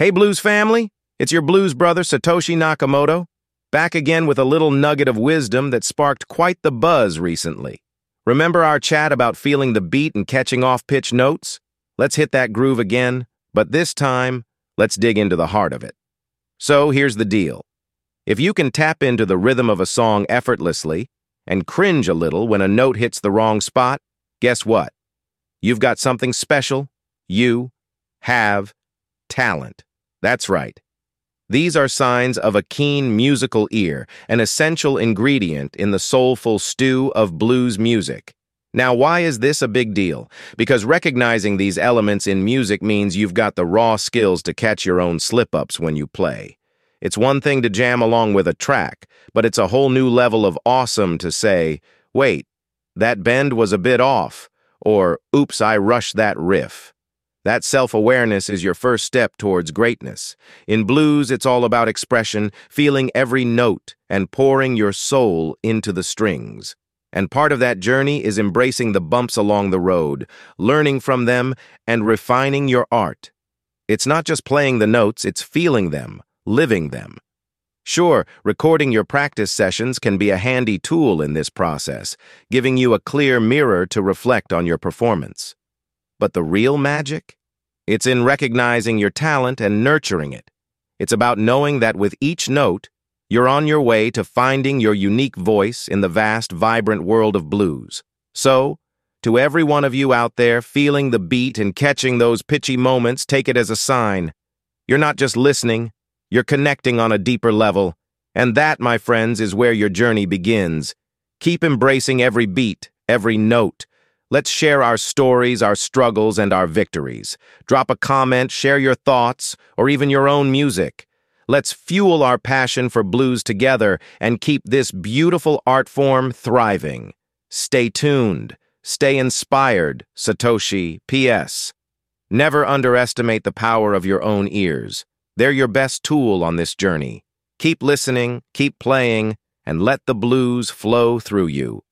Hey, Blues family, it's your blues brother Satoshi Nakamoto, back again with a little nugget of wisdom that sparked quite the buzz recently. Remember our chat about feeling the beat and catching off-pitch notes? Let's hit that groove again, but this time, let's dig into the heart of it. So here's the deal. If you can tap into the rhythm of a song effortlessly and cringe a little when a note hits the wrong spot, guess what? You've got something special. You have talent. That's right. These are signs of a keen musical ear, an essential ingredient in the soulful stew of blues music. Now, why is this a big deal? Because recognizing these elements in music means you've got the raw skills to catch your own slip-ups when you play. It's one thing to jam along with a track, but it's a whole new level of awesome to say, wait, that bend was a bit off, or oops, I rushed that riff. That self-awareness is your first step towards greatness. In blues, it's all about expression, feeling every note, and pouring your soul into the strings. And part of that journey is embracing the bumps along the road, learning from them, and refining your art. It's not just playing the notes, it's feeling them, living them. Sure, recording your practice sessions can be a handy tool in this process, giving you a clear mirror to reflect on your performance. But the real magic? It's in recognizing your talent and nurturing it. It's about knowing that with each note, you're on your way to finding your unique voice in the vast, vibrant world of blues. So, to every one of you out there feeling the beat and catching those pitchy moments, take it as a sign. You're not just listening, you're connecting on a deeper level. And that, my friends, is where your journey begins. Keep embracing every beat, every note. Let's share our stories, our struggles, and our victories. Drop a comment, share your thoughts, or even your own music. Let's fuel our passion for blues together and keep this beautiful art form thriving. Stay tuned. Stay inspired, Satoshi. P.S. Never underestimate the power of your own ears. They're your best tool on this journey. Keep listening, keep playing, and let the blues flow through you.